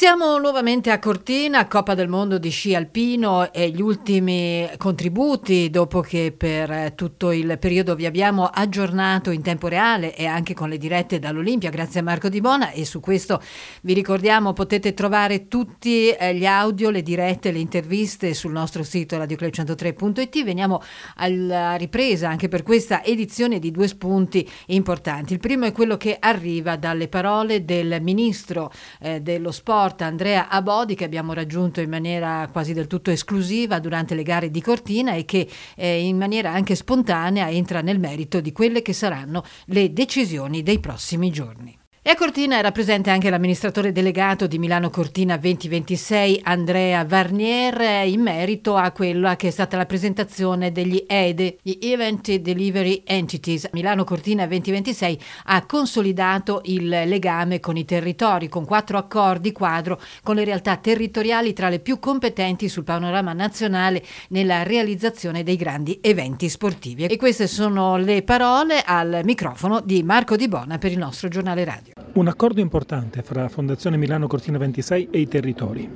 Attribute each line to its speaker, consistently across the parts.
Speaker 1: Siamo nuovamente a Cortina, Coppa del Mondo di sci alpino e gli ultimi contributi dopo che per tutto il periodo vi abbiamo aggiornato in tempo reale e anche con le dirette dall'Olimpia grazie a Marco Di Bona e su questo vi ricordiamo potete trovare tutti eh, gli audio, le dirette, le interviste sul nostro sito radioclub103.it. Veniamo alla ripresa anche per questa edizione di due spunti importanti. Il primo è quello che arriva dalle parole del ministro eh, dello sport sport Andrea Abodi che abbiamo raggiunto in maniera quasi del tutto esclusiva durante le gare di Cortina e che eh, in maniera anche spontanea entra nel merito di quelle che saranno le decisioni dei prossimi giorni. E a Cortina era presente anche l'amministratore delegato di Milano Cortina 2026 Andrea Varnier in merito a quella che è stata la presentazione degli EDE, gli Event Delivery Entities. Milano Cortina 2026 ha consolidato il legame con i territori con quattro accordi quadro con le realtà territoriali tra le più competenti sul panorama nazionale nella realizzazione dei grandi eventi sportivi. E queste sono le parole al microfono di Marco Di Bona per il nostro giornale radio.
Speaker 2: Un accordo importante fra Fondazione Milano Cortina 26 e i territori.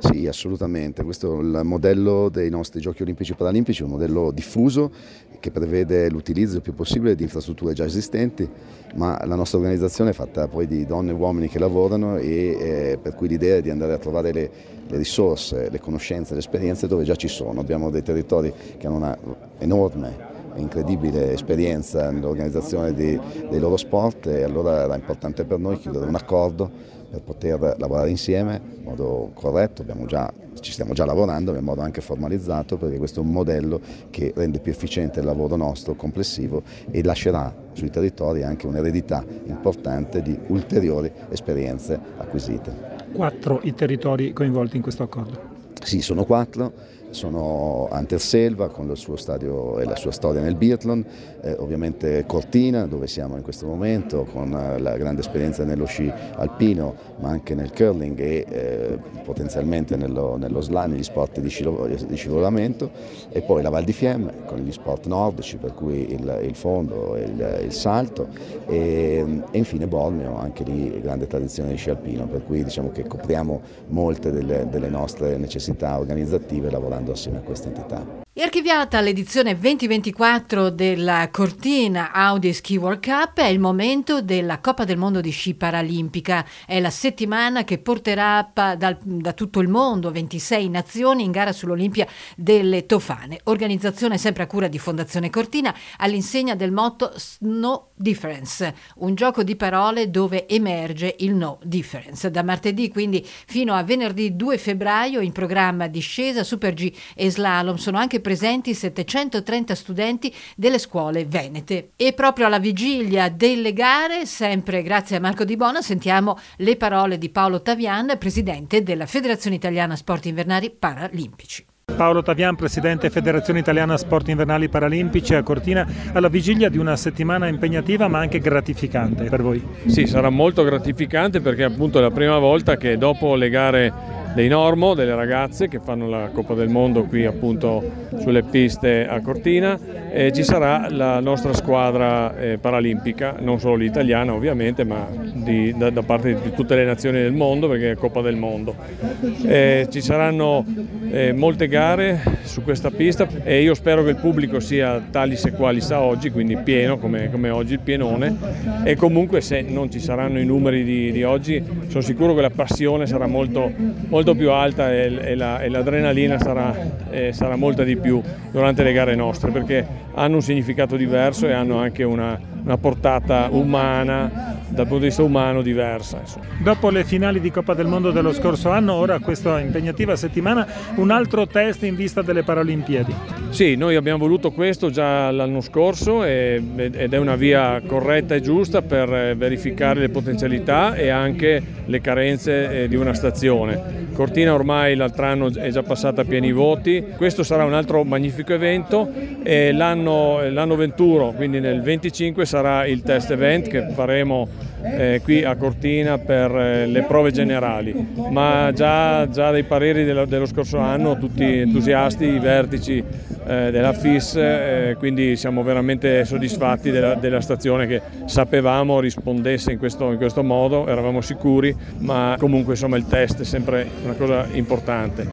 Speaker 3: Sì, assolutamente. Questo è il modello dei nostri Giochi Olimpici e Paralimpici, un modello diffuso che prevede l'utilizzo il più possibile di infrastrutture già esistenti, ma la nostra organizzazione è fatta poi di donne e uomini che lavorano e eh, per cui l'idea è di andare a trovare le, le risorse, le conoscenze, le esperienze dove già ci sono. Abbiamo dei territori che hanno una enorme incredibile esperienza nell'organizzazione dei, dei loro sport e allora era importante per noi chiudere un accordo per poter lavorare insieme in modo corretto, già, ci stiamo già lavorando in modo anche formalizzato perché questo è un modello che rende più efficiente il lavoro nostro complessivo e lascerà sui territori anche un'eredità importante di ulteriori esperienze acquisite.
Speaker 2: Quattro i territori coinvolti in questo accordo?
Speaker 3: Sì, sono quattro sono Anterselva con il suo stadio e la sua storia nel biathlon, eh, ovviamente Cortina dove siamo in questo momento con eh, la grande esperienza nello sci alpino ma anche nel curling e eh, potenzialmente nello, nello slalom, negli sport di, scivol- di, scivolamento. E poi la Val di Fiemme con gli sport nordici per cui il, il fondo e il, il, salto. E, e, infine Bormio, anche lì grande tradizione di sci alpino per cui diciamo che copriamo molte delle, delle nostre necessità organizzative lavorando lavorando assieme a questa entità.
Speaker 1: È archiviata l'edizione 2024 della Cortina Audi Ski World Cup, è il momento della Coppa del Mondo di sci paralimpica, è la settimana che porterà da, da tutto il mondo 26 nazioni in gara sull'Olimpia delle Tofane, organizzazione sempre a cura di Fondazione Cortina all'insegna del motto No Difference, un gioco di parole dove emerge il No Difference. Da martedì quindi fino a venerdì 2 febbraio in programma discesa, Super G e Slalom. Sono anche presenti 730 studenti delle scuole venete. E proprio alla vigilia delle gare, sempre grazie a Marco Di Bona, sentiamo le parole di Paolo Tavian, presidente della Federazione Italiana Sport Invernali Paralimpici.
Speaker 2: Paolo Tavian, presidente Federazione Italiana Sport Invernali Paralimpici a Cortina, alla vigilia di una settimana impegnativa ma anche gratificante per voi.
Speaker 4: Sì, sarà molto gratificante perché appunto è la prima volta che dopo le gare dei Normo, delle ragazze che fanno la Coppa del Mondo qui appunto sulle piste a Cortina e ci sarà la nostra squadra eh, paralimpica, non solo l'italiana ovviamente, ma di, da, da, parte di tutte le nazioni del mondo perché è Coppa del Mondo. Eh, ci saranno eh, molte gare su questa pista e io spero che il pubblico sia talis e quali sa oggi, quindi pieno come, come oggi il pienone e comunque se non ci saranno i numeri di, di oggi sono sicuro che la passione sarà molto, molto molto più alta e, e, la, e l'adrenalina sarà, eh, sarà, molta di più durante le gare nostre perché hanno un significato diverso e hanno anche una, una portata umana dal punto di vista umano diversa. Insomma.
Speaker 2: Dopo le finali di Coppa del Mondo dello scorso anno, ora questa impegnativa settimana, un altro test in vista delle Paralimpiadi.
Speaker 4: Sì, noi abbiamo voluto questo già l'anno scorso ed è una via corretta e giusta per verificare le potenzialità e anche le carenze eh, di una stazione. Cortina ormai l'altro anno è già passata a pieni voti, questo sarà un altro magnifico evento. E l'anno, l'anno 21, quindi nel 25 sarà il test event che faremo eh, qui a Cortina per eh, le prove generali, ma già, già dai pareri dello, dello, scorso anno tutti entusiasti, i vertici eh, della FIS, eh, quindi siamo veramente soddisfatti della, della, stazione che sapevamo rispondesse in questo, in questo modo, eravamo sicuri, ma comunque insomma il test è sempre una cosa importante.